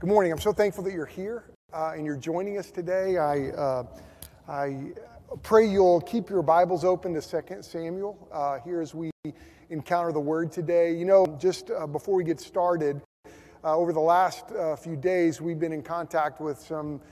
Good morning. I'm so thankful that you're here uh, and you're joining us today. I, uh, I pray you'll keep your Bibles open to 2 Samuel uh, here as we encounter the Word today. You know, just uh, before we get started, uh, over the last uh, few days, we've been in contact with some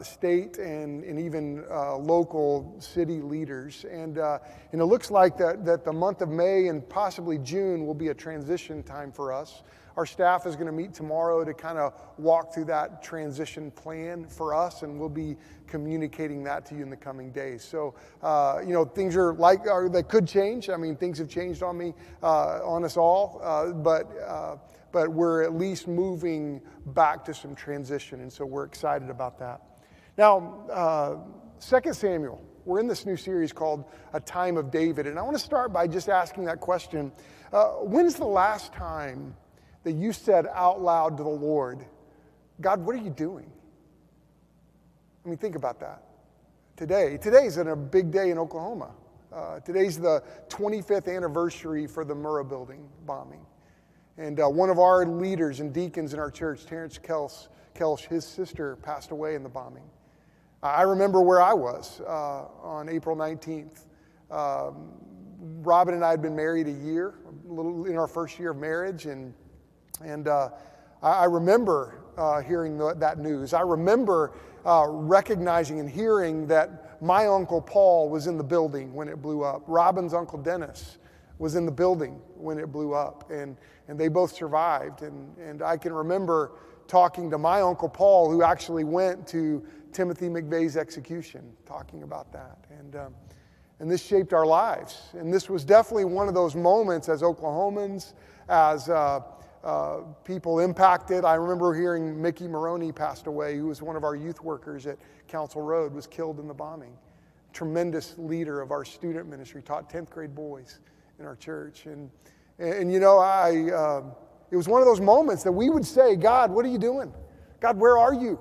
state and, and even local city leaders. And, and it looks like that, that the month of May and possibly June will be a transition time for us. Our staff is going to meet tomorrow to kind of walk through that transition plan for us, and we'll be communicating that to you in the coming days. So, uh, you know, things are like are, they could change. I mean, things have changed on me, uh, on us all, uh, but uh, but we're at least moving back to some transition, and so we're excited about that. Now, uh, Second Samuel. We're in this new series called A Time of David, and I want to start by just asking that question: uh, When's the last time? That you said out loud to the Lord, God, what are you doing? I mean, think about that. Today, today's a big day in Oklahoma. Uh, today's the 25th anniversary for the Murrah building bombing. And uh, one of our leaders and deacons in our church, Terrence Kelsch, Kelsch his sister passed away in the bombing. I remember where I was uh, on April 19th. Um, Robin and I had been married a year, a little in our first year of marriage, and and uh, I remember uh, hearing that news. I remember uh, recognizing and hearing that my Uncle Paul was in the building when it blew up. Robin's Uncle Dennis was in the building when it blew up, and, and they both survived. And, and I can remember talking to my Uncle Paul, who actually went to Timothy McVeigh's execution, talking about that. And, um, and this shaped our lives. And this was definitely one of those moments as Oklahomans, as uh, uh, people impacted. I remember hearing Mickey Maroney passed away, who was one of our youth workers at Council Road, was killed in the bombing. Tremendous leader of our student ministry, taught 10th grade boys in our church. And, and you know, I, uh, it was one of those moments that we would say, God, what are you doing? God, where are you?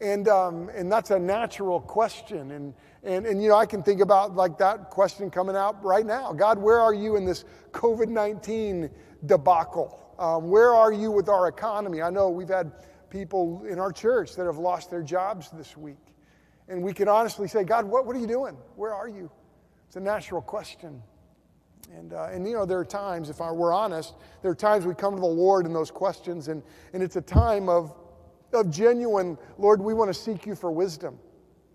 And, um, and that's a natural question. And, and, and, you know, I can think about like that question coming out right now God, where are you in this COVID 19 debacle? Um, where are you with our economy? I know we've had people in our church that have lost their jobs this week. And we can honestly say, God, what, what are you doing? Where are you? It's a natural question. And, uh, and you know, there are times, if I were honest, there are times we come to the Lord in those questions, and, and it's a time of, of genuine, Lord, we want to seek you for wisdom.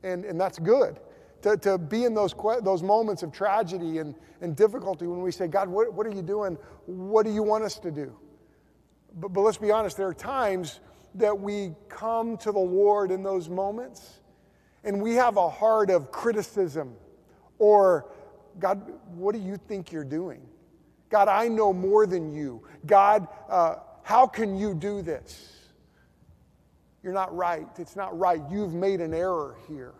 And, and that's good to, to be in those, those moments of tragedy and, and difficulty when we say, God, what, what are you doing? What do you want us to do? But, but let's be honest, there are times that we come to the Lord in those moments and we have a heart of criticism or, God, what do you think you're doing? God, I know more than you. God, uh, how can you do this? You're not right. It's not right. You've made an error here.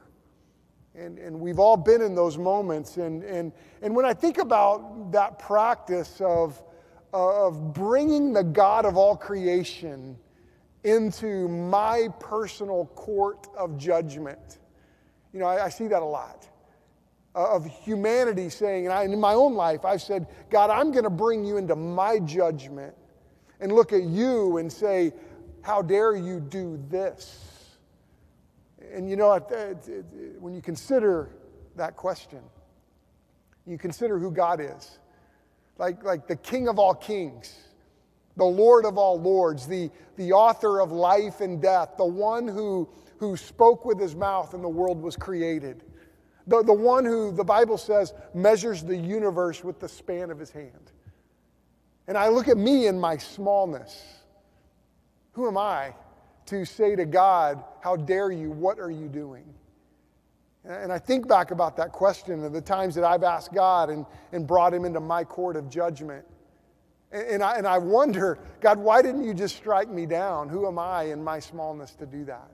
And, and we've all been in those moments. And, and, and when I think about that practice of, of bringing the God of all creation into my personal court of judgment, you know, I, I see that a lot. Uh, of humanity saying, and I, in my own life, I've said, God, I'm going to bring you into my judgment and look at you and say, How dare you do this? And you know, when you consider that question, you consider who God is, like, like the King of all kings, the Lord of all lords, the, the author of life and death, the one who, who spoke with his mouth and the world was created, the, the one who, the Bible says, measures the universe with the span of his hand. And I look at me in my smallness. Who am I to say to God, How dare you? What are you doing? And I think back about that question and the times that I've asked God and, and brought him into my court of judgment. And, and, I, and I wonder, God, why didn't you just strike me down? Who am I in my smallness to do that?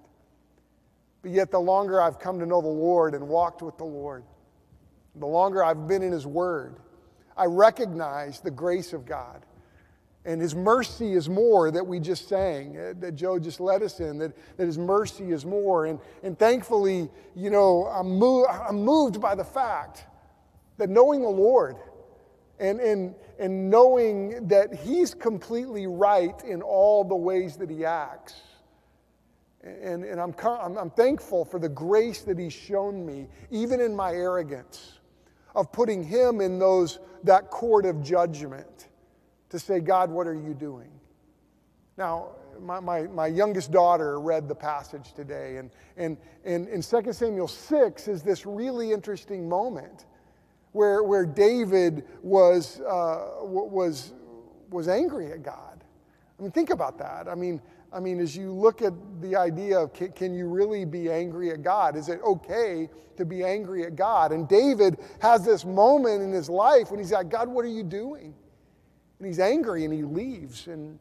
But yet, the longer I've come to know the Lord and walked with the Lord, the longer I've been in His Word, I recognize the grace of God and his mercy is more that we just sang, uh, that Joe just led us in, that, that his mercy is more. And, and thankfully, you know, I'm, I'm moved by the fact that knowing the Lord and, and, and knowing that he's completely right in all the ways that he acts, And, and I'm, I'm, I'm thankful for the grace that He's shown me, even in my arrogance, of putting Him in those, that court of judgment to say, God, what are you doing? Now, my, my, my youngest daughter read the passage today, and, and, and in 2 Samuel 6 is this really interesting moment where, where David was, uh, was, was angry at God. I mean, think about that. I mean, I mean, as you look at the idea of can, can, you really be angry at God? Is it okay to be angry at God? And David has this moment in his life when he's like, God, what are you doing? And he's angry and he leaves. And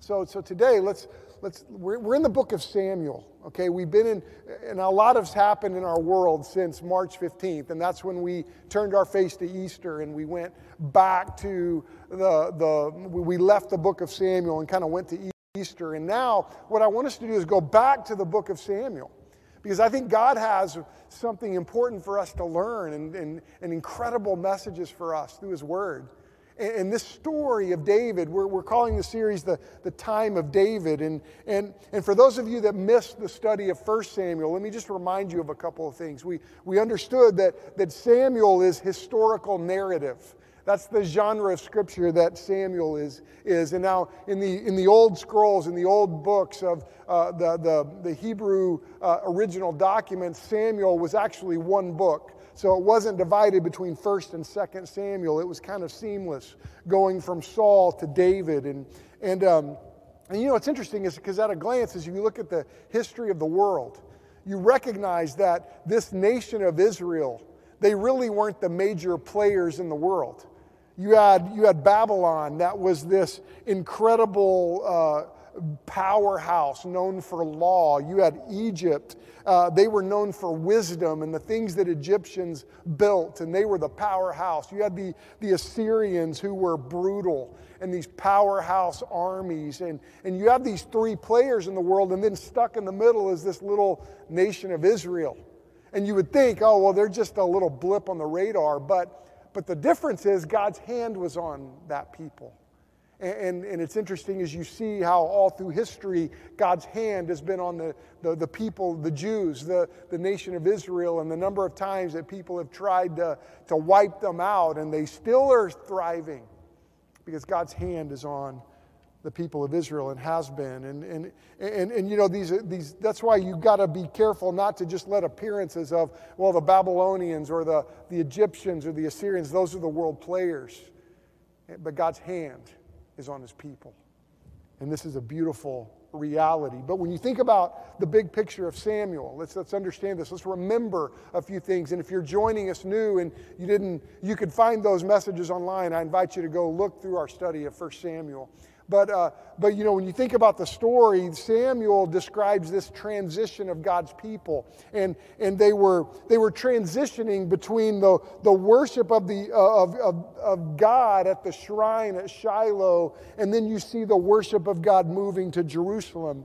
so, so today, let's, let's, we're, we're in the book of Samuel, okay? We've been in, and a lot has happened in our world since March 15th, and that's when we turned our face to Easter and we went back to the, the we left the book of Samuel and kind of went to Easter. And now, what I want us to do is go back to the book of Samuel. Because I think God has something important for us to learn and, and, and incredible messages for us through His Word. And, this story of David, we're, we're calling the series the, the Time of David. And, and, and for those of you that missed the study of 1 Samuel, let me just remind you of a couple of things. We, we understood that, that Samuel is historical narrative. That's the genre of scripture that Samuel is. is. And now, in the, in the old scrolls, in the old books of uh, the, the, the Hebrew uh, original documents, Samuel was actually one book. So it wasn't divided between 1st and 2nd Samuel. It was kind of seamless, going from Saul to David. And, and, um, and you know, what's interesting is because at a glance, as you look at the history of the world, you recognize that this nation of Israel, they really weren't the major players in the world. You had, you had Babylon, that was this incredible uh, powerhouse known for law. You had Egypt, uh, they were known for wisdom and the things that Egyptians built, and they were the powerhouse. You had the, the Assyrians who were brutal and these powerhouse armies. And, and you have these three players in the world, and then stuck in the middle is this little nation of Israel. And you would think, oh, well, they're just a little blip on the radar. But but the difference is God's hand was on that people. And, and, it's interesting as you see how all through history, God's hand has been on the, the, the, people, the Jews, the, the nation of Israel, and the number of times that people have tried to, to wipe them out, and they still are thriving because God's hand is on the people of Israel and has been. And, and, and, and you know, these, these, that's why you've got to be careful not to just let appearances of, well, the Babylonians or the, the Egyptians or the Assyrians, those are the world players. But God's hand is on his people. And this is a beautiful reality. But when you think about the big picture of Samuel, let's, let's understand this. Let's remember a few things. And if you're joining us new and you didn't, you could find those messages online, I invite you to go look through our study of 1 Samuel. But, uh, but you know, when you think about the story, Samuel describes this transition of God's people. And, and they, were, they were transitioning between the, the worship of, the, uh, of, of, of God at the shrine at Shiloh, and then you see the worship of God moving to Jerusalem.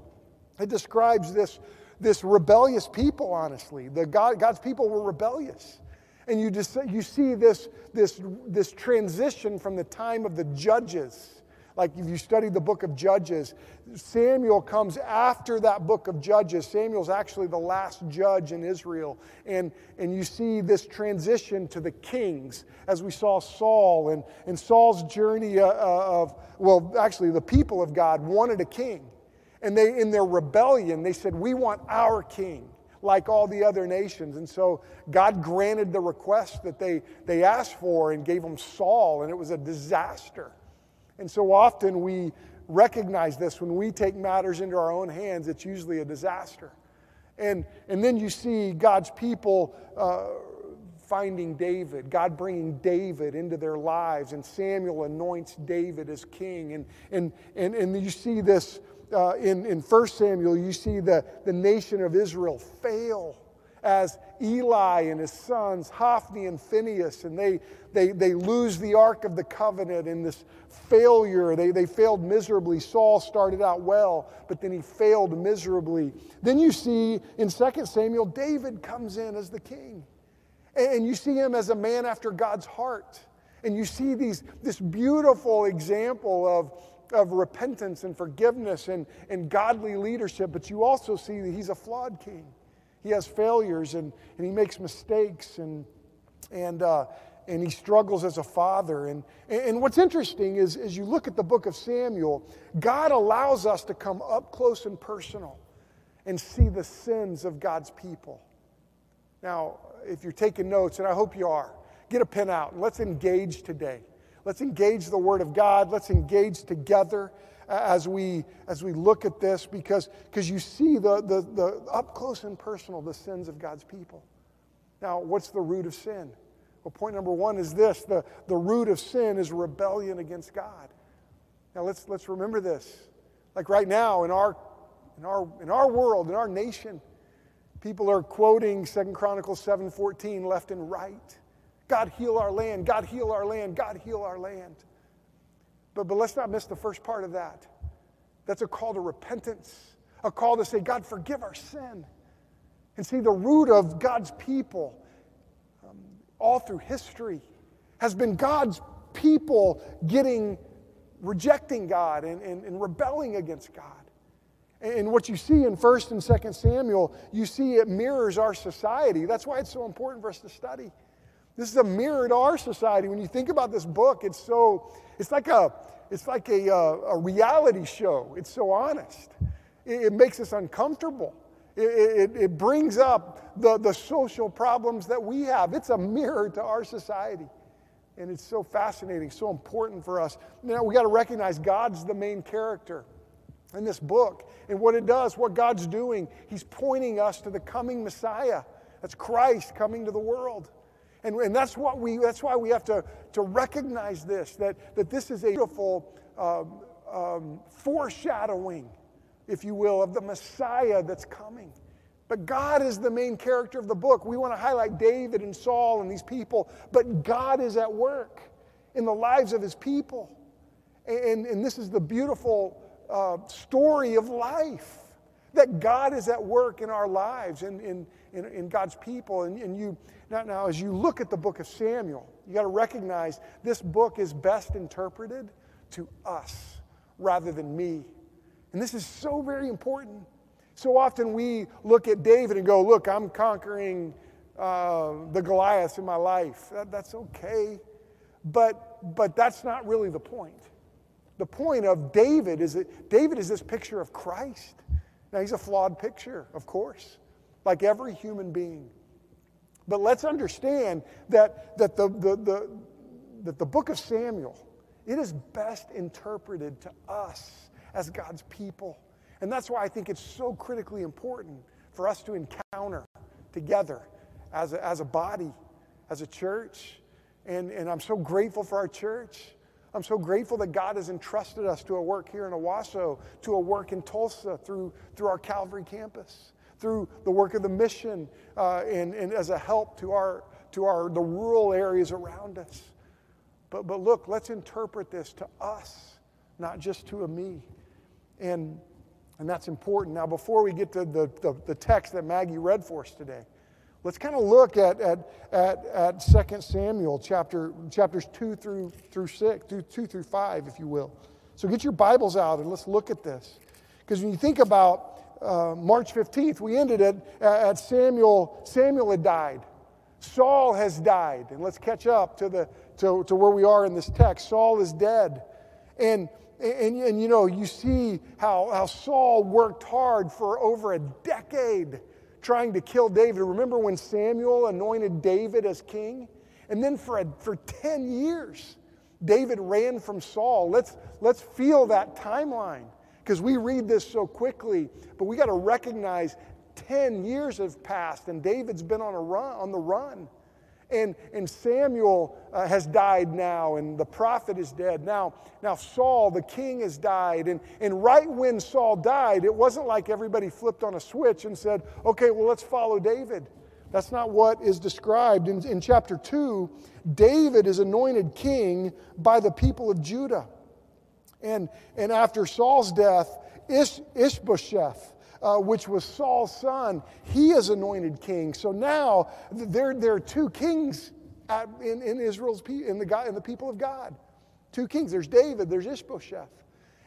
It describes this, this rebellious people, honestly. The God, God's people were rebellious. And you, just, you see this, this, this transition from the time of the judges like if you study the book of Judges, Samuel comes after that book of Judges. Samuel's actually the last judge in Israel. And, and you see this transition to the kings as we saw Saul and, and Saul's journey uh, uh, of, well, actually, the people of God wanted a king. And they, in their rebellion, they said, We want our king like all the other nations. And so God granted the request that they, they asked for and gave them Saul, and it was a disaster. And so often we recognize this when we take matters into our own hands, it's usually a disaster. And, and then you see God's people uh, finding David, God bringing David into their lives, and Samuel anoints David as king. And, and, and, and you see this uh, in, in 1 Samuel, you see the, the nation of Israel fail as Eli and his sons, Hophni and Phinehas, and they, they, they lose the Ark of the Covenant in this failure. They, they failed miserably. Saul started out well, but then he failed miserably. Then you see in 2 Samuel, David comes in as the king. And you see him as a man after God's heart. And you see these, this beautiful example of, of repentance and forgiveness and, and godly leadership, but you also see that he's a flawed king. He has failures and, and he makes mistakes and, and, uh, and he struggles as a father. And, and what's interesting is, as you look at the book of Samuel, God allows us to come up close and personal and see the sins of God's people. Now, if you're taking notes, and I hope you are, get a pen out and let's engage today. Let's engage the Word of God. Let's engage together as we, as we look at this because, you see the, the, the up close and personal the sins of God's people. Now, what's the root of sin? Well, point number one is this the, the root of sin is rebellion against God. Now, let's, let's remember this. Like right now, in our, in, our, in our world, in our nation, people are quoting Second Chronicles 7.14 left and right. God heal our land, God heal our land, God heal our land. But, but let's not miss the first part of that. That's a call to repentance, a call to say, God, forgive our sin. And see, the root of God's people um, all through history has been God's people getting, rejecting God and, and, and rebelling against God. And what you see in 1st and 2nd Samuel, you see it mirrors our society. That's why it's so important for us to study. This is a mirror to our society. When you think about this book, it's so, it's like a, it's like a, uh, a reality show. It's so honest. It, it makes us uncomfortable. It, it, it, brings up the, the social problems that we have. It's a mirror to our society. And it's so fascinating, so important for us. Now, we got to recognize God's the main character in this book. And what it does, what God's doing, He's pointing us to the coming Messiah. That's Christ coming to the world. And, and that's, what we, that's why we have to, to recognize this that, that this is a beautiful um, um, foreshadowing, if you will, of the Messiah that's coming. But God is the main character of the book. We want to highlight David and Saul and these people, but God is at work in the lives of his people. And, and this is the beautiful uh, story of life that God is at work in our lives and in, in, in, God's people. And, and you, now, now, as you look at the book of Samuel, you got to recognize this book is best interpreted to us rather than me. And this is so very important. So often we look at David and go, Look, I'm conquering uh, the Goliaths in my life. That, that's okay. But, but that's not really the point. The point of David is that David is this picture of Christ. Now, he's a flawed picture, of course, like every human being. But let's understand that, that, the, the, the, that the book of Samuel, it is best interpreted to us as God's people. And that's why I think it's so critically important for us to encounter together as a, as a body, as a church. And, and I'm so grateful for our church. I'm so grateful that God has entrusted us to a work here in Owasso, to a work in Tulsa through, through our Calvary campus through the work of the mission uh, and, and as a help to, our, to our, the rural areas around us. But, but look, let's interpret this to us, not just to a me. And, and that's important. Now, before we get to the, the, the text that Maggie read for us today, let's kind of look at, at, at, at 2 Samuel chapter, chapters 2 through, through 6, through 2 through 5, if you will. So get your Bibles out and let's look at this. Because when you think about uh, March 15th, we ended it at Samuel. Samuel had died. Saul has died. And let's catch up to, the, to, to where we are in this text. Saul is dead. And, and, and you know, you see how, how Saul worked hard for over a decade trying to kill David. Remember when Samuel anointed David as king? And then for, a, for 10 years, David ran from Saul. Let's, let's feel that timeline because we read this so quickly, but we got to recognize 10 years have passed and David's been on, a run, on the run. And, and Samuel uh, has died now, and the prophet is dead. Now, now Saul, the king, has died. And, and right when Saul died, it wasn't like everybody flipped on a switch and said, okay, well, let's follow David. That's not what is described. In, in chapter 2, David is anointed king by the people of Judah. And, and after Saul's death, Ish, Ishbosheth, uh, which was Saul's son, he is anointed king. So now there, there are two kings at, in, in Israel's in the, in the people of God. Two kings. There's David, there's Ishbosheth.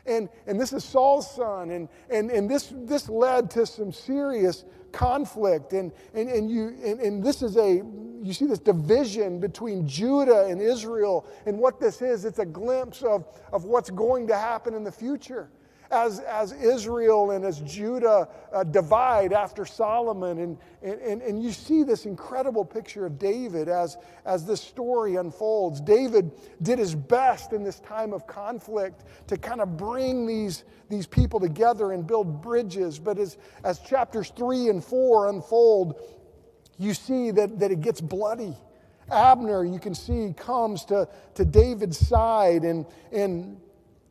And, and this is Saul's son. And, and, and this, this led to some serious conflict. And, and, and, you, and, and this is a, you see this division between Judah and Israel. And what this is, it's a glimpse of, of what's going to happen in the future as, as Israel and as Judah uh, divide after Solomon. And, and, and you see this incredible picture of David as, as this story unfolds. David did his best in this time of conflict to kind of bring these, these people together and build bridges. But as, as chapters three and four unfold, you see that, that it gets bloody. Abner, you can see, comes to, to David's side and, and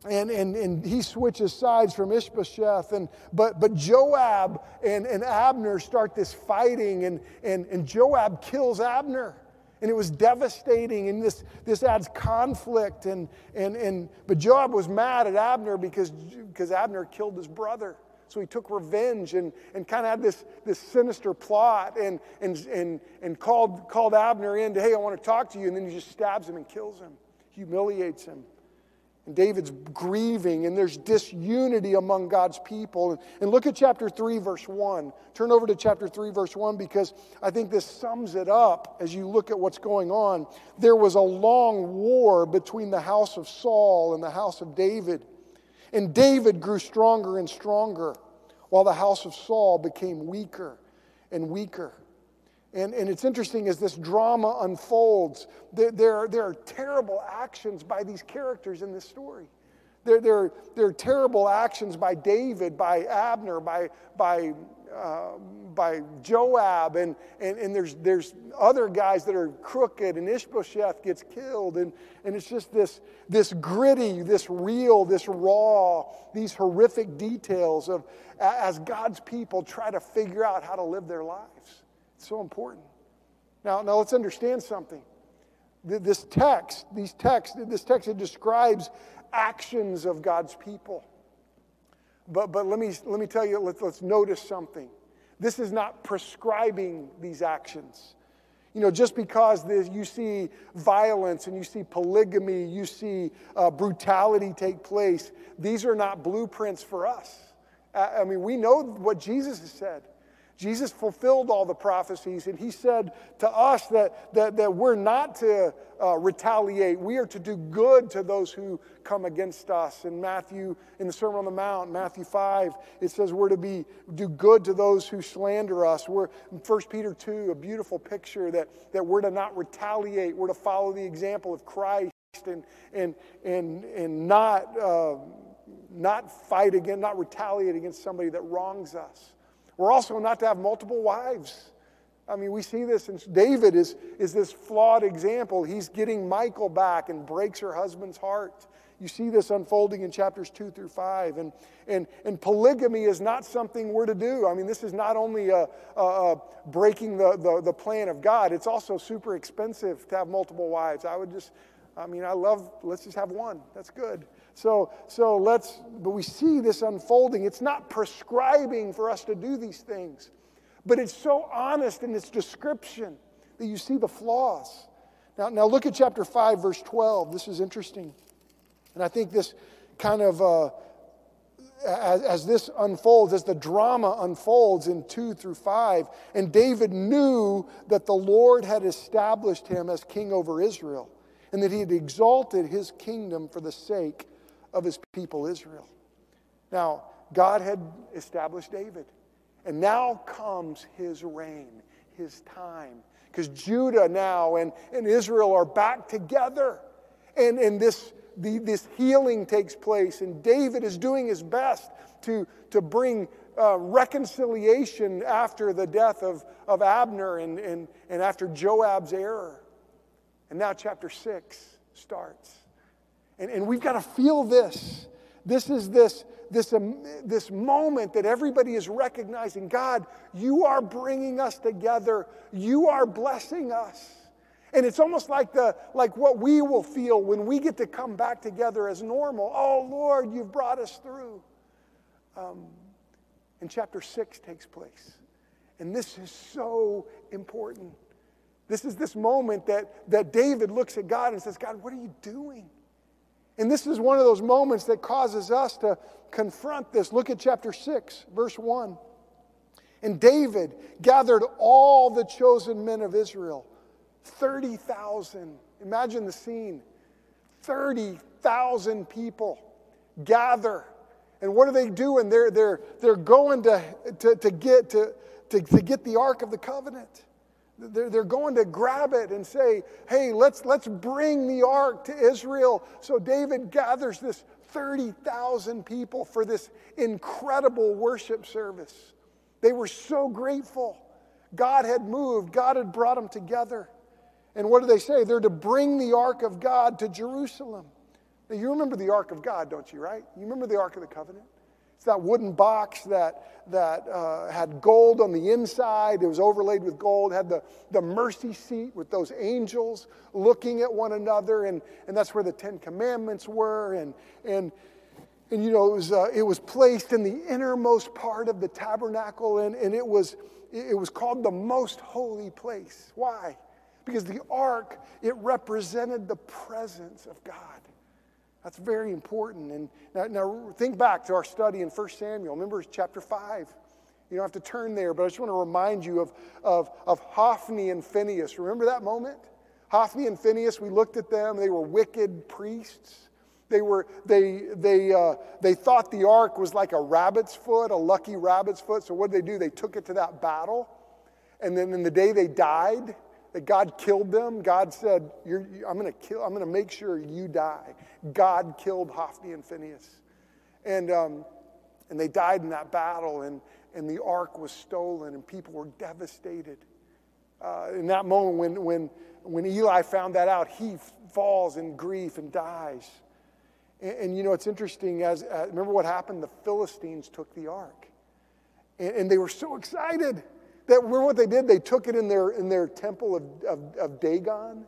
and, and, and he switches sides from Ishbosheth. And, but, but Joab and, and Abner start this fighting, and, and, and Joab kills Abner. And it was devastating, and this, this adds conflict. And, and, and, but Joab was mad at Abner because, because Abner killed his brother. So he took revenge and, and kind of had this, this sinister plot and, and, and, and called, called Abner in to, hey, I want to talk to you. And then he just stabs him and kills him, humiliates him. And David's grieving, and there's disunity among God's people. And look at chapter 3, verse 1. Turn over to chapter 3, verse 1, because I think this sums it up as you look at what's going on. There was a long war between the house of Saul and the house of David. And David grew stronger and stronger, while the house of Saul became weaker and weaker. And, and it's interesting as this drama unfolds, there, there, there are terrible actions by these characters in this story. There, there, there are terrible actions by David, by Abner, by, by, uh, by Joab, and, and, and there's, there's other guys that are crooked, and Ishbosheth gets killed. And, and it's just this, this gritty, this real, this raw, these horrific details of as God's people try to figure out how to live their lives. It's so important. Now, now let's understand something. This text, these texts, this text, it describes actions of God's people. But, but let, me, let me tell you, let's, let's notice something. This is not prescribing these actions. You know, just because this, you see violence and you see polygamy, you see uh, brutality take place, these are not blueprints for us. I mean, we know what Jesus has said. Jesus fulfilled all the prophecies, and he said to us that, that, that we're not to uh, retaliate. We are to do good to those who come against us. In Matthew, in the Sermon on the Mount, Matthew 5, it says we're to be do good to those who slander us. We're 1 Peter 2, a beautiful picture that, that we're to not retaliate. We're to follow the example of Christ and, and, and, and not, uh, not fight again, not retaliate against somebody that wrongs us. We're also not to have multiple wives. I mean, we see this, and David is, is this flawed example. He's getting Michal back and breaks her husband's heart. You see this unfolding in chapters two through five. And, and, and polygamy is not something we're to do. I mean, this is not only a, a, a breaking the, the, the plan of God, it's also super expensive to have multiple wives. I would just, I mean, I love, let's just have one. That's good. So, so let's, but we see this unfolding. It's not prescribing for us to do these things, but it's so honest in its description that you see the flaws. Now, now look at chapter 5, verse 12. This is interesting. And I think this kind of, uh, as, as this unfolds, as the drama unfolds in 2 through 5, and David knew that the Lord had established him as king over Israel and that he had exalted his kingdom for the sake of his people Israel. Now, God had established David, and now comes his reign, his time. Because Judah now and, and Israel are back together, and, and this, the, this healing takes place, and David is doing his best to, to bring uh, reconciliation after the death of, of Abner and, and, and after Joab's error. And now, chapter 6 starts. And, and we've got to feel this. This is this, this, um, this moment that everybody is recognizing God, you are bringing us together, you are blessing us. And it's almost like, the, like what we will feel when we get to come back together as normal. Oh, Lord, you've brought us through. Um, and chapter 6 takes place. And this is so important. This is this moment that, that David looks at God and says, God, what are you doing? And this is one of those moments that causes us to confront this. Look at chapter 6, verse 1. And David gathered all the chosen men of Israel, 30,000. Imagine the scene 30,000 people gather. And what are they doing? They're, they're, they're going to, to, to, get, to, to, to get the Ark of the Covenant. They're, they're going to grab it and say, hey, let's, let's bring the ark to Israel. So David gathers this 30,000 people for this incredible worship service. They were so grateful. God had moved, God had brought them together. And what do they say? They're to bring the ark of God to Jerusalem. Now, you remember the ark of God, don't you, right? You remember the ark of the covenant? It's that wooden box that, that uh, had gold on the inside. It was overlaid with gold, had the, the mercy seat with those angels looking at one another. And, and that's where the Ten Commandments were. And, and, and you know, it was, uh, it was placed in the innermost part of the tabernacle. And, and it, was, it was called the most holy place. Why? Because the ark, it represented the presence of God. That's very important. And now, now, think back to our study in 1 Samuel. Remember chapter 5. You don't have to turn there, but I just want to remind you of, of, of Hophni and Phinehas. Remember that moment? Hophni and Phinehas, we looked at them. They were wicked priests. They, were, they, they, uh, they thought the ark was like a rabbit's foot, a lucky rabbit's foot. So what did they do? They took it to that battle. And then in the day they died, that God killed them, God said, I'm going to kill, I'm going to make sure you die. God killed Hophni and Phinehas. And, um, and they died in that battle, and, and the ark was stolen, and people were devastated. Uh, in that moment, when, when, when Eli found that out, he falls in grief and dies. And, and you know, it's interesting, as uh, remember what happened? The Philistines took the ark. And, and they were so excited. That, what they did? They took it in their, in their temple of, of, of Dagon.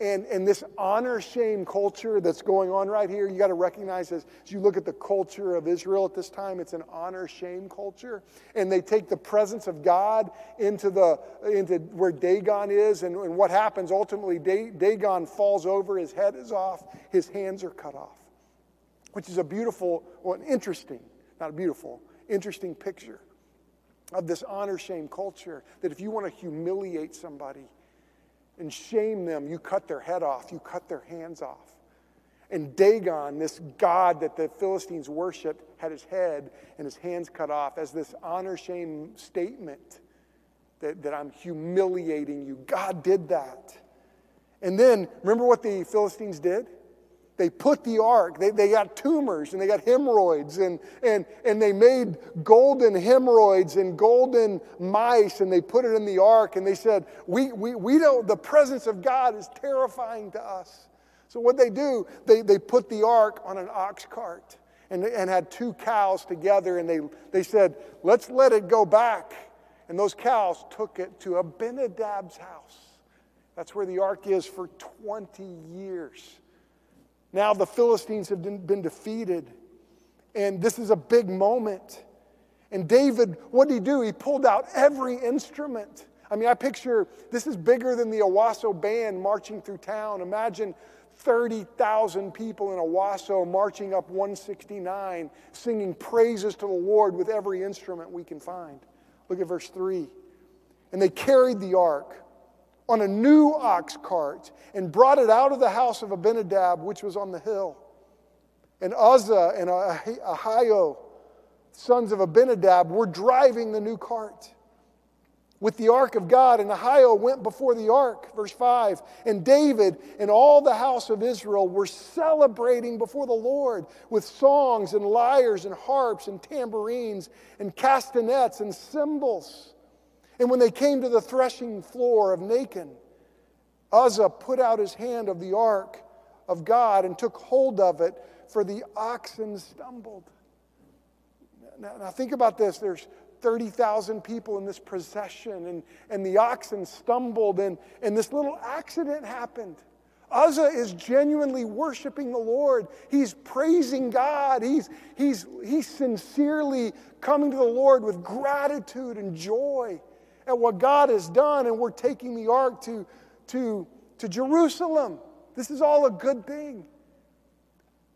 And, and this honor shame culture that's going on right here, you got to recognize as, as you look at the culture of Israel at this time, it's an honor shame culture. And they take the presence of God into, the, into where Dagon is. And, and what happens ultimately, Dagon falls over, his head is off, his hands are cut off, which is a beautiful, well, an interesting, not a beautiful, interesting picture of this honor shame culture that if you want to humiliate somebody and shame them, you cut their head off, you cut their hands off. And Dagon, this god that the Philistines worshiped, had his head and his hands cut off as this honor shame statement that, that I'm humiliating you. God did that. And then, remember what the Philistines did? They put the ark, they, they got tumors and they got hemorrhoids, and, and, and they made golden hemorrhoids and golden mice, and they put it in the ark, and they said, we, we, we don't, the presence of God is terrifying to us. So what they do, they, they put the ark on an ox cart and, and had two cows together, and they, they said, let's let it go back. And those cows took it to Abinadab's house. That's where the ark is for 20 years. Now the Philistines have been defeated, and this is a big moment. And David, what did he do? He pulled out every instrument. I mean, I picture this is bigger than the Owasso band marching through town. Imagine 30,000 people in Owasso marching up 169, singing praises to the Lord with every instrument we can find. Look at verse 3. And they carried the ark on a new ox cart and brought it out of the house of Abinadab, which was on the hill. And Uzzah and Ahio, sons of Abinadab, were driving the new cart with the ark of God, and Ahio went before the ark. Verse 5. And David and all the house of Israel were celebrating before the Lord with songs and lyres and harps and tambourines and castanets and cymbals. And when they came to the threshing floor of Nacon, Uzzah put out his hand of the ark of God and took hold of it, for the oxen stumbled. Now, now think about this. There's 30,000 people in this procession, and, and the oxen stumbled, and, and this little accident happened. Uzzah is genuinely worshiping the Lord. He's praising God. He's, he's, he's sincerely coming to the Lord with gratitude and joy at what God has done, and we're taking the ark to, to, to Jerusalem. This is all a good thing.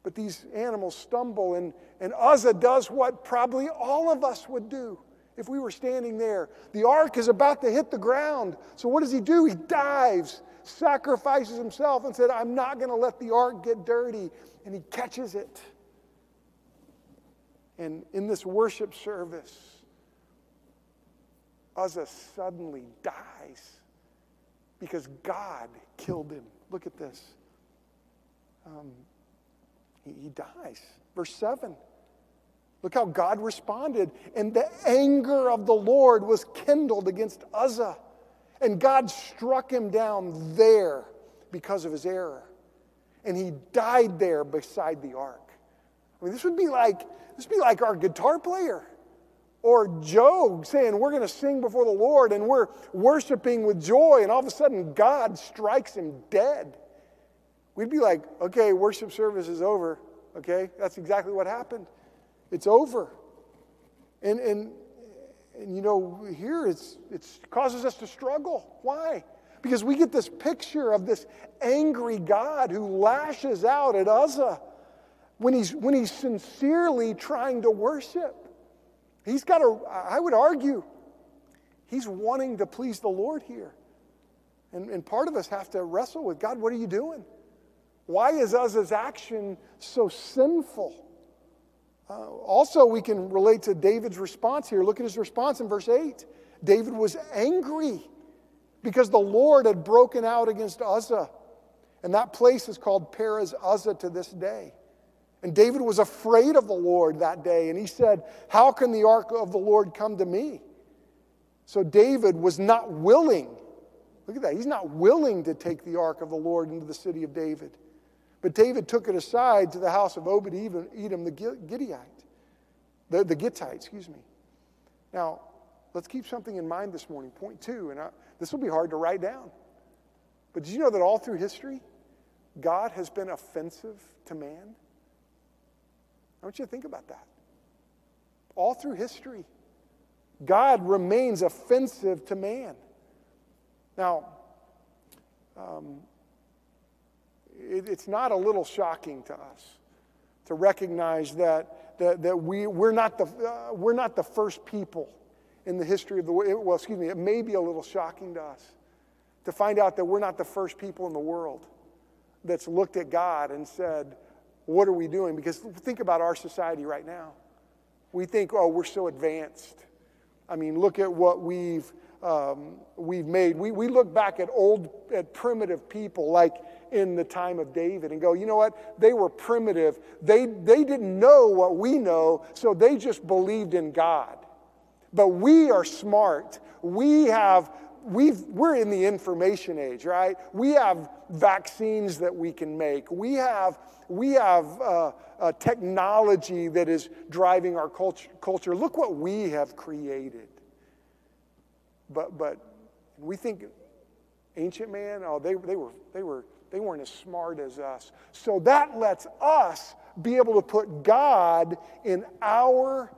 But these animals stumble, and, and Uzzah does what probably all of us would do if we were standing there. The ark is about to hit the ground. So what does he do? He dives, sacrifices himself, and said, I'm not going to let the ark get dirty. And he catches it. And in this worship service, Uzzah suddenly dies because God killed him. Look at this. Um, he, he dies. Verse 7. Look how God responded. And the anger of the Lord was kindled against Uzzah. And God struck him down there because of his error. And he died there beside the ark. I mean, this would be like this would be like our guitar player or Job saying, We're going to sing before the Lord and we're worshiping with joy, and all of a sudden God strikes him dead. We'd be like, Okay, worship service is over. Okay, that's exactly what happened. It's over. And, and, and you know, here it's, it causes us to struggle. Why? Because we get this picture of this angry God who lashes out at Uzzah when he's, when he's sincerely trying to worship. He's got a, I would argue, he's wanting to please the Lord here. And, and part of us have to wrestle with God, what are you doing? Why is Uzzah's action so sinful? Uh, also, we can relate to David's response here. Look at his response in verse 8. David was angry because the Lord had broken out against Uzzah. And that place is called Perez Uzzah to this day. And David was afraid of the Lord that day. And he said, How can the ark of the Lord come to me? So David was not willing. Look at that. He's not willing to take the ark of the Lord into the city of David. But David took it aside to the house of Obed Edom the Gittite, the, the Gittite, excuse me. Now, let's keep something in mind this morning. Point two, and I, this will be hard to write down. But did you know that all through history, God has been offensive to man? I want you to think about that. All through history, God remains offensive to man. Now, um, it, it's not a little shocking to us to recognize that, that, that we, we're, not the, uh, we're not the first people in the history of the world. Well, excuse me, it may be a little shocking to us to find out that we're not the first people in the world that's looked at God and said, What are we doing? Because think about our society right now. We think, Oh, we're so advanced. I mean, look at what we've, um, we've made. We, we look back at old, at primitive people like in the time of David and go, you know what? They were primitive. They, they didn't know what we know, so they just believed in God. But we are smart. We have, we've, we're in the information age, right? We have vaccines that we can make. We have, we have uh, uh, technology that is driving our culture, culture. Look what we have created. But, but we think ancient man, oh, they, they, were, they were they weren't as smart as us. So that lets us be able to put God in our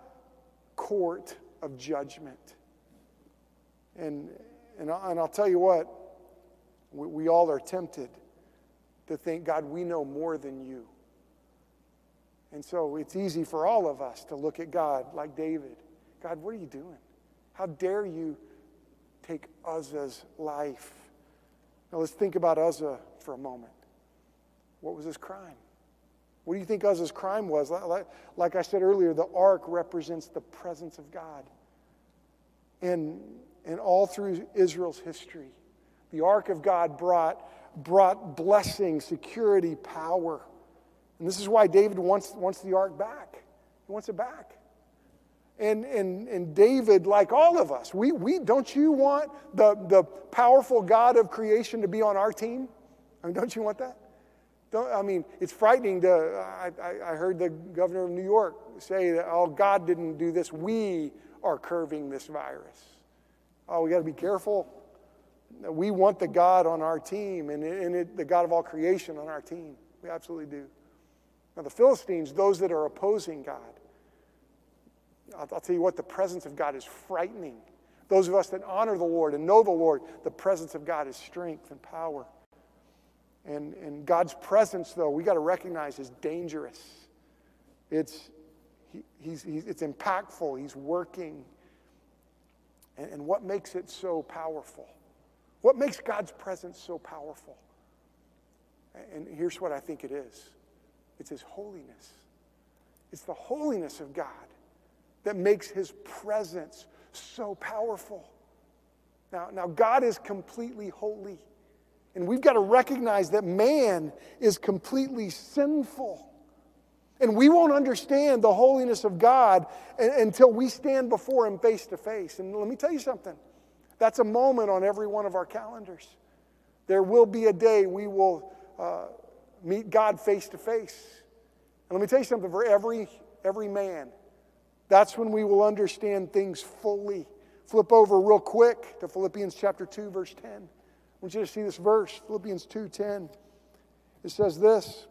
court of judgment. And, and, and I'll tell you what, we, we all are tempted to think, God, we know more than you. And so it's easy for all of us to look at God like David. God, what are you doing? How dare you take Uzzah's life? Now let's think about Uzzah for a moment. What was his crime? What do you think Uzzah's crime was? Like I said earlier, the ark represents the presence of God. And, and all through Israel's history, the ark of God brought, brought blessing, security, power. And this is why David wants, wants the ark back. He wants it back. And, and, and David, like all of us, we, we, don't you want the, the powerful God of creation to be on our team? I mean, don't you want that? Don't, I mean, it's frightening to. I, I, I heard the governor of New York say that, oh, God didn't do this. We are curving this virus. Oh, we got to be careful. We want the God on our team and, and it, the God of all creation on our team. We absolutely do. Now, the Philistines, those that are opposing God, I'll, I'll tell you what, the presence of God is frightening. Those of us that honor the Lord and know the Lord, the presence of God is strength and power. And, and God's presence, though, we got to recognize is dangerous. It's, he, he's, he's, it's impactful, He's working. And, and what makes it so powerful? What makes God's presence so powerful? And here's what I think it is it's His holiness. It's the holiness of God that makes His presence so powerful. Now, now God is completely holy. And we've got to recognize that man is completely sinful. And we won't understand the holiness of God until we stand before Him face to face. And let me tell you something that's a moment on every one of our calendars. There will be a day we will uh, meet God face to face. And let me tell you something for every, every man, that's when we will understand things fully. Flip over real quick to Philippians chapter 2, verse 10. I want you to see this verse, Philippians 2:10. It says this.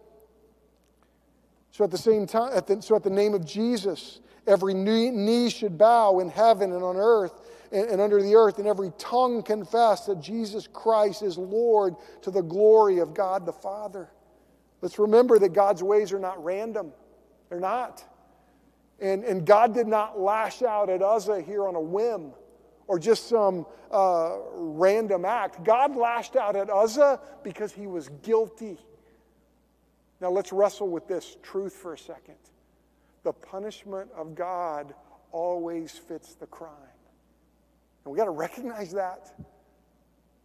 So at the same time, at the, so at the name of Jesus, every knee, should bow in heaven and on earth and, and under the earth, and every tongue confess that Jesus Christ is Lord to the glory of God the Father. Let's remember that God's ways are not random. They're not. And, and God did not lash out at Uzzah here on a whim or just some uh, random act. God lashed out at Uzzah because he was guilty. Now let's wrestle with this truth for a second. The punishment of God always fits the crime. And we got to recognize that.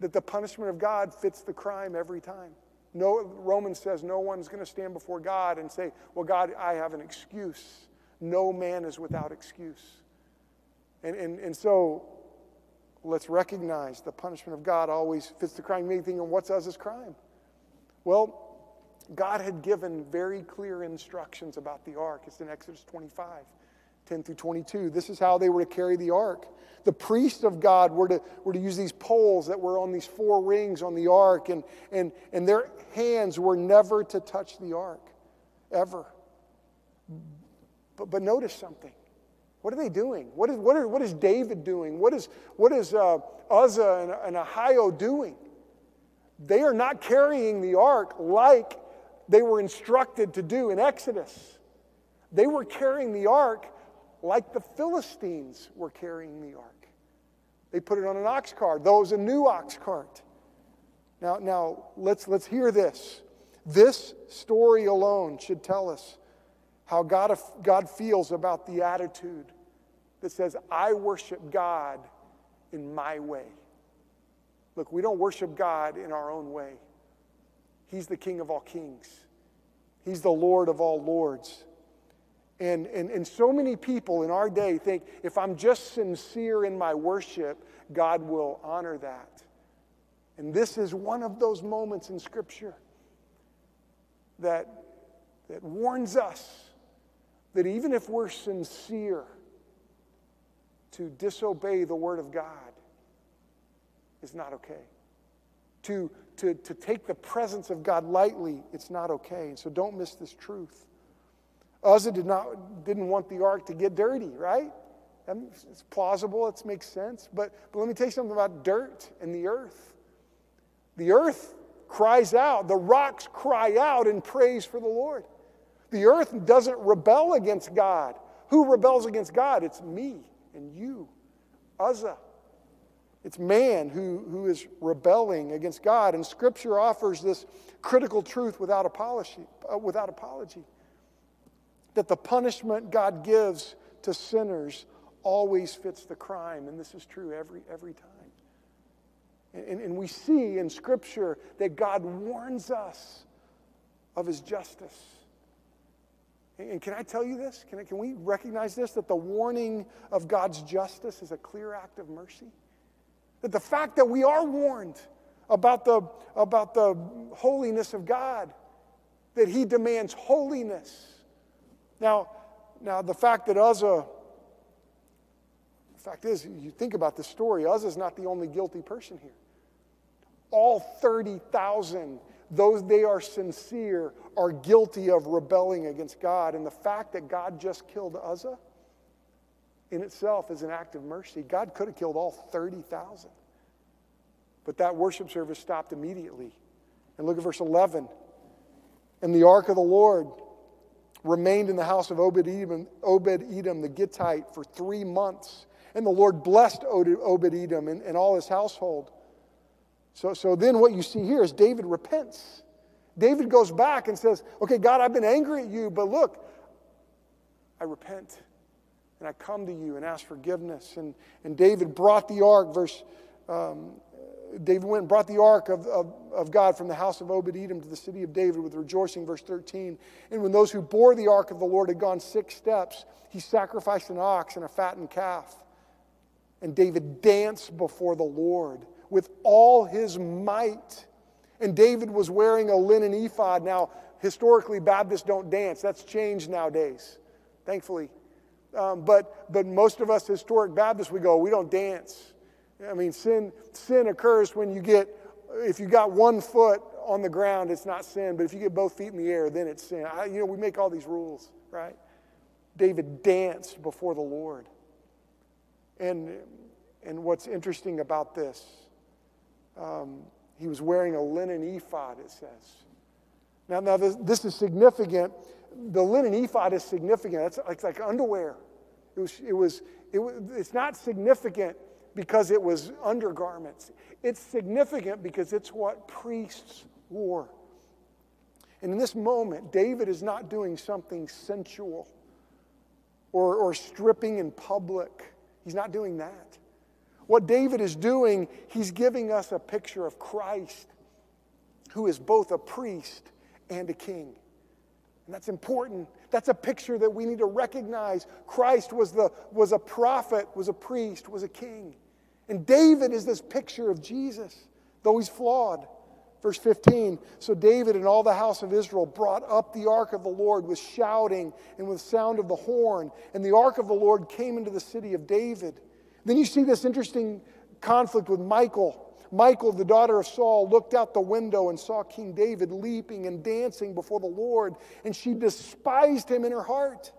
That the punishment of God fits the crime every time. No, Romans says no one's going to stand before God and say, Well, God, I have an excuse. No man is without excuse. And, and, and so let's recognize the punishment of God always fits the crime. You may think, what's Uzzah's crime? Well, God had given very clear instructions about the ark. It's in Exodus 25, 10 through 22. This is how they were to carry the ark. The priests of God were to, were to use these poles that were on these four rings on the ark, and, and, and their hands were never to touch the ark, ever. But, but notice something. What are they doing? What is, what are, what is David doing? What is, what is uh, Uzzah and, and Ahio doing? They are not carrying the ark like they were instructed to do in Exodus. They were carrying the ark like the Philistines were carrying the ark. They put it on an ox cart. Those a new ox cart. Now, now let's, let's hear this. This story alone should tell us how God, God feels about the attitude that says, I worship God in my way. Look, we don't worship God in our own way. He's the King of all kings, He's the Lord of all lords. And, and, and so many people in our day think if I'm just sincere in my worship, God will honor that. And this is one of those moments in Scripture that, that warns us that even if we're sincere, to disobey the Word of God is not okay. To, to, to take the presence of God lightly, it's not okay. And so don't miss this truth. Uzzah did not, didn't want the ark to get dirty, right? It's plausible, it makes sense. But, but let me tell you something about dirt and the earth. The earth cries out, the rocks cry out in praise for the Lord. The earth doesn't rebel against God. Who rebels against God? It's me and you, Uzzah. It's man who, who is rebelling against God. And Scripture offers this critical truth without apology, uh, without apology that the punishment God gives to sinners always fits the crime. And this is true every, every time. And, and we see in Scripture that God warns us of his justice. And can I tell you this? Can, I, can we recognize this? That the warning of God's justice is a clear act of mercy? That the fact that we are warned about the, about the holiness of God, that He demands holiness. Now, now the fact that Uzzah, the fact is, you think about this story, Uzzah is not the only guilty person here. All 30,000 those they are sincere are guilty of rebelling against God. And the fact that God just killed Uzzah in itself is an act of mercy. God could have killed all 30,000. But that worship service stopped immediately. And look at verse 11. And the ark of the Lord remained in the house of Obed Edom, the Gittite for three months. And the Lord blessed Obed Edom and, and all his household. So, so then what you see here is David repents. David goes back and says, Okay, God, I've been angry at you, but look, I repent and I come to you and ask forgiveness. And, and David brought the ark, verse, um, David went and brought the ark of, of, of, God from the house of Obed Edom to the city of David with rejoicing, verse 13. And when those who bore the ark of the Lord had gone six steps, he sacrificed an ox and a fattened calf. And David danced before the Lord with all his might. And David was wearing a linen ephod. Now, historically, Baptists don't dance. That's changed nowadays, thankfully. Um, but, but most of us historic Baptists, we go, we don't dance. I mean, sin, sin occurs when you get, if you got one foot on the ground, it's not sin. But if you get both feet in the air, then it's sin. I, you know, we make all these rules, right? David danced before the Lord. And, and what's interesting about this, um, he was wearing a linen ephod, it says. Now, now this, this is significant. The linen ephod is significant. It's it's like underwear. It was, it was, it was, it's not significant because it was undergarments. It's significant because it's what priests wore. And in this moment, David is not doing something sensual or, or stripping in public. He's not doing that. What David is doing, he's giving us a picture of Christ, who is both a priest and a king. And that's important. That's a picture that we need to recognize. Christ was, the, was a prophet, was a priest, was a king. And David is this picture of Jesus, though he's flawed. Verse 15 So David and all the house of Israel brought up the ark of the Lord with shouting and with sound of the horn. And the ark of the Lord came into the city of David. Then you see this interesting conflict with Michal. Michal, the daughter of Saul, looked out the window and saw King David leaping and dancing before the Lord, and she despised him in her heart.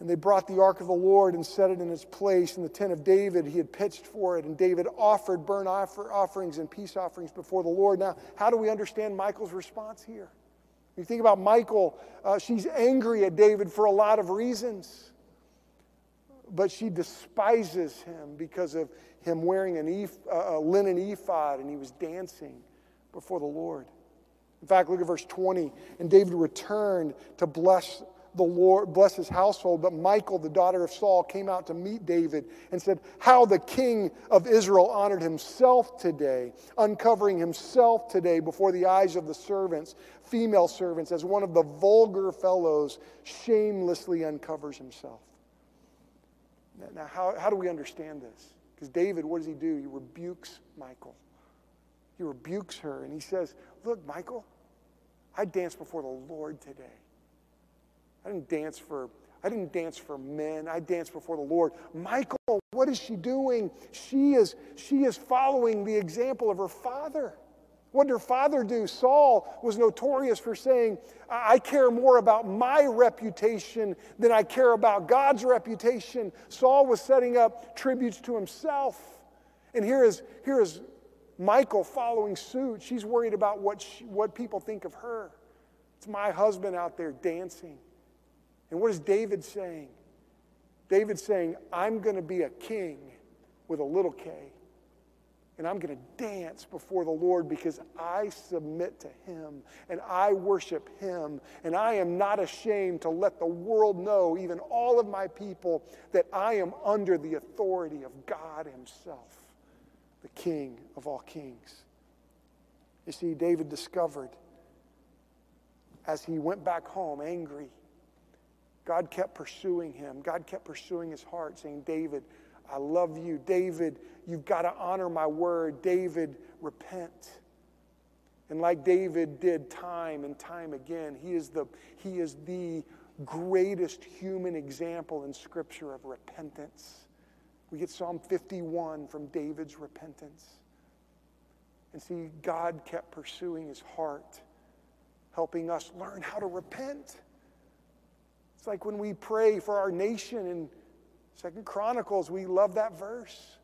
And they brought the ark of the Lord and set it in its place in the tent of David. He had pitched for it, and David offered burnt offer, offerings and peace offerings before the Lord. Now, how do we understand Michal's response here? you think about Michael, uh, she's angry at David for a lot of reasons but she despises him because of him wearing an eph- a linen ephod and he was dancing before the Lord. In fact, look at verse 20. And David returned to bless the Lord, bless his household. But Michal, the daughter of Saul, came out to meet David and said, How the king of Israel honored himself today, uncovering himself today before the eyes of the servants, female servants, as one of the vulgar fellows shamelessly uncovers himself. Now, how, how do we understand this? Because David, what does he do? He rebukes Michal. He rebukes her and he says, Look, Michal, I danced before the Lord today. I didn't dance for I didn't dance for men. I danced before the Lord. Michal, what is she doing? She is, she is following the example of her father. What did her father do? Saul was notorious for saying, I care more about my reputation than I care about God's reputation. Saul was setting up tributes to himself. And here is, here is Michal following suit. She's worried about what, she, what people think of her. It's my husband out there dancing. And what is David saying? David's saying, I'm going to be a king with a little k and I'm going to dance before the Lord because I submit to Him and I worship Him. And I am not ashamed to let the world know, even all of my people, that I am under the authority of God Himself, the King of all kings. You see, David discovered as he went back home angry, God kept pursuing him. God kept pursuing his heart, saying, David, I love you. David, you've got to honor my word. David, repent. And like David did time and time again, he is the, he is the greatest human example in Scripture of repentance. We get Psalm 51 from David's repentance. And see, God kept pursuing his heart, helping us learn how to repent. It's like when we pray for our nation and Second Chronicles, we love that verse.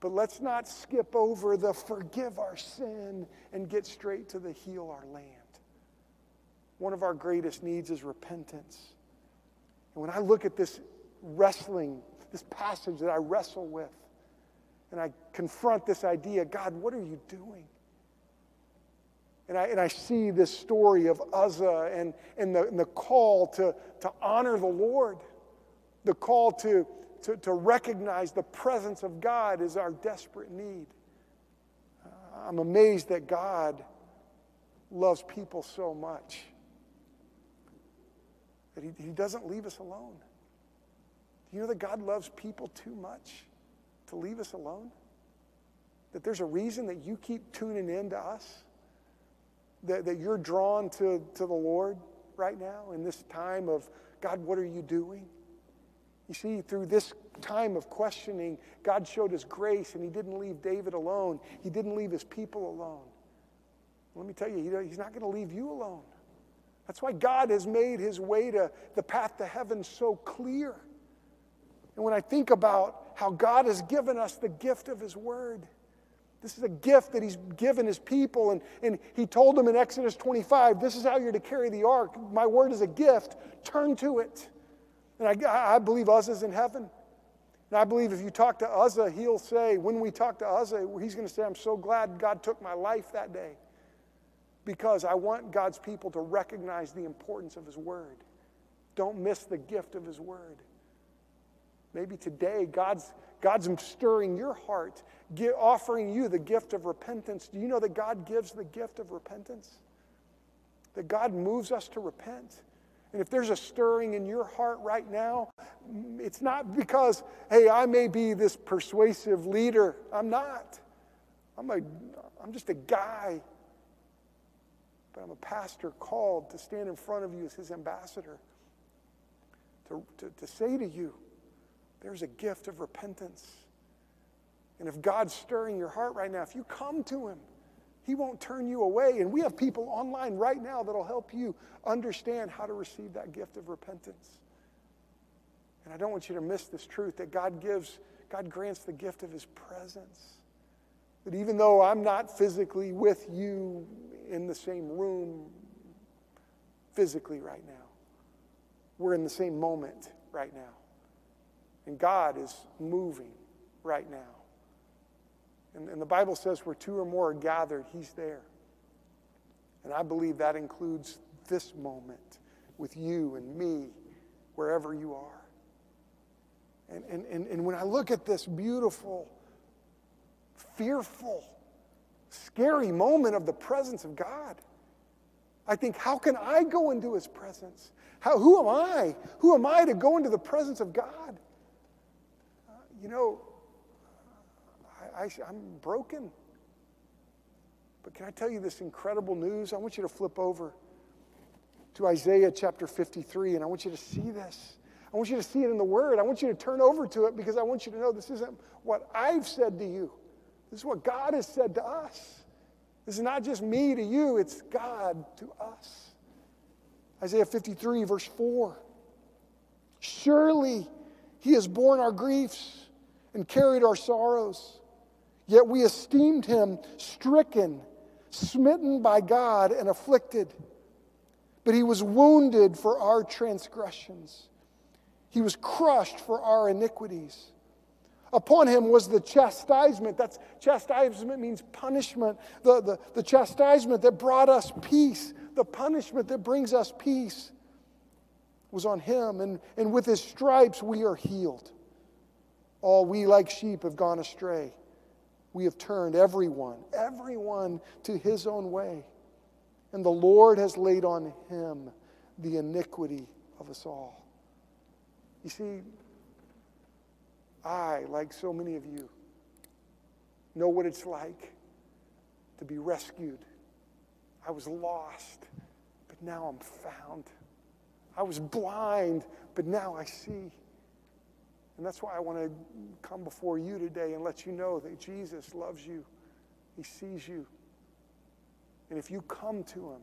But let's not skip over the forgive our sin and get straight to the heal our land. One of our greatest needs is repentance. And when I look at this wrestling, this passage that I wrestle with, and I confront this idea God, what are you doing? And I, and I see this story of Uzzah and, and, the, and the call to, to honor the Lord, the call to, to, to recognize the presence of God is our desperate need. Uh, I'm amazed that God loves people so much that he, he doesn't leave us alone. Do you know that God loves people too much to leave us alone? That there's a reason that you keep tuning in to us? That, that you're drawn to, to the Lord right now in this time of, God, what are you doing? You see, through this time of questioning, God showed his grace and he didn't leave David alone. He didn't leave his people alone. Let me tell you, he's not going to leave you alone. That's why God has made his way to the path to heaven so clear. And when I think about how God has given us the gift of his word, this is a gift that he's given his people. And, and he told them in Exodus 25, This is how you're to carry the ark. My word is a gift. Turn to it. And I, I believe Uzzah's in heaven. And I believe if you talk to Uzzah, he'll say, when we talk to Uzzah, he's going to say, I'm so glad God took my life that day because I want God's people to recognize the importance of his word. Don't miss the gift of his word. Maybe today God's, God's stirring your heart, offering you the gift of repentance. Do you know that God gives the gift of repentance? That God moves us to repent. And if there's a stirring in your heart right now, mm, it's not because, hey, I may be this persuasive leader. I'm not. I'm, a, I'm just a guy. But I'm a pastor called to stand in front of you as his ambassador, to, to, to say to you, there's a gift of repentance. And if God's stirring your heart right now, if you come to him, he won't turn you away. And we have people online right now that'll help you understand how to receive that gift of repentance. And I don't want you to miss this truth that God gives, God grants the gift of his presence. That even though I'm not physically with you in the same room physically right now, we're in the same moment right now. And God is moving right now. And, and the Bible says where two or more are gathered, He's there. And I believe that includes this moment with you and me, wherever you are. And, and, and, and when I look at this beautiful, fearful, scary moment of the presence of God, I think, how can I go into his presence? How, who am I? Who am I to go into the presence of God? Uh, you know, I, I'm broken. But can I tell you this incredible news? I want you to flip over to Isaiah chapter 53, and I want you to see this. I want you to see it in the Word. I want you to turn over to it because I want you to know this isn't what I've said to you. This is what God has said to us. This is not just me to you, it's God to us. Isaiah 53, verse 4. Surely he has borne our griefs and carried our sorrows. Yet we esteemed him stricken, smitten by God, and afflicted. But he was wounded for our transgressions, he was crushed for our iniquities. Upon him was the chastisement. That's chastisement means punishment. The, the, the chastisement that brought us peace, the punishment that brings us peace was on him. And, and with his stripes we are healed. All we like sheep have gone astray. We have turned everyone, everyone to his own way. And the Lord has laid on him the iniquity of us all. You see, I, like so many of you, know what it's like to be rescued. I was lost, but now I'm found. I was blind, but now I see. And that's why I want to come before you today and let you know that Jesus loves you. He sees you. And if you come to him,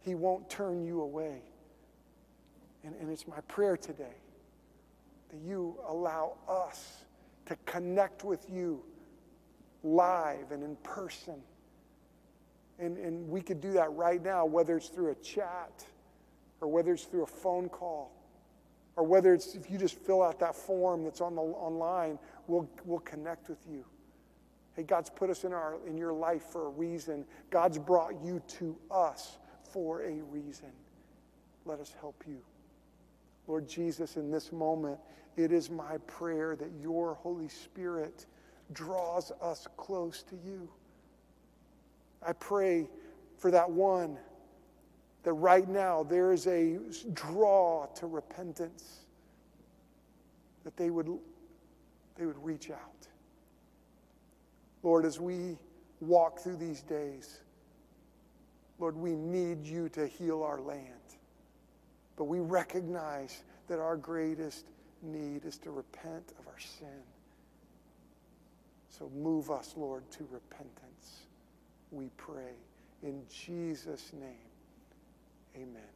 he won't turn you away. And, and it's my prayer today that you allow us to connect with you live and in person. And, and we could do that right now, whether it's through a chat or whether it's through a phone call or whether it's if you just fill out that form that's on the online, we'll, we'll connect with you. Hey, God's put us in, our, in your life for a reason. God's brought you to us for a reason. Let us help you. Lord Jesus, in this moment, it is my prayer that your Holy Spirit draws us close to you. I pray for that one that right now there is a draw to repentance, that they would, they would reach out. Lord, as we walk through these days, Lord, we need you to heal our land. But we recognize that our greatest need is to repent of our sin. So move us, Lord, to repentance, we pray. In Jesus' name, amen.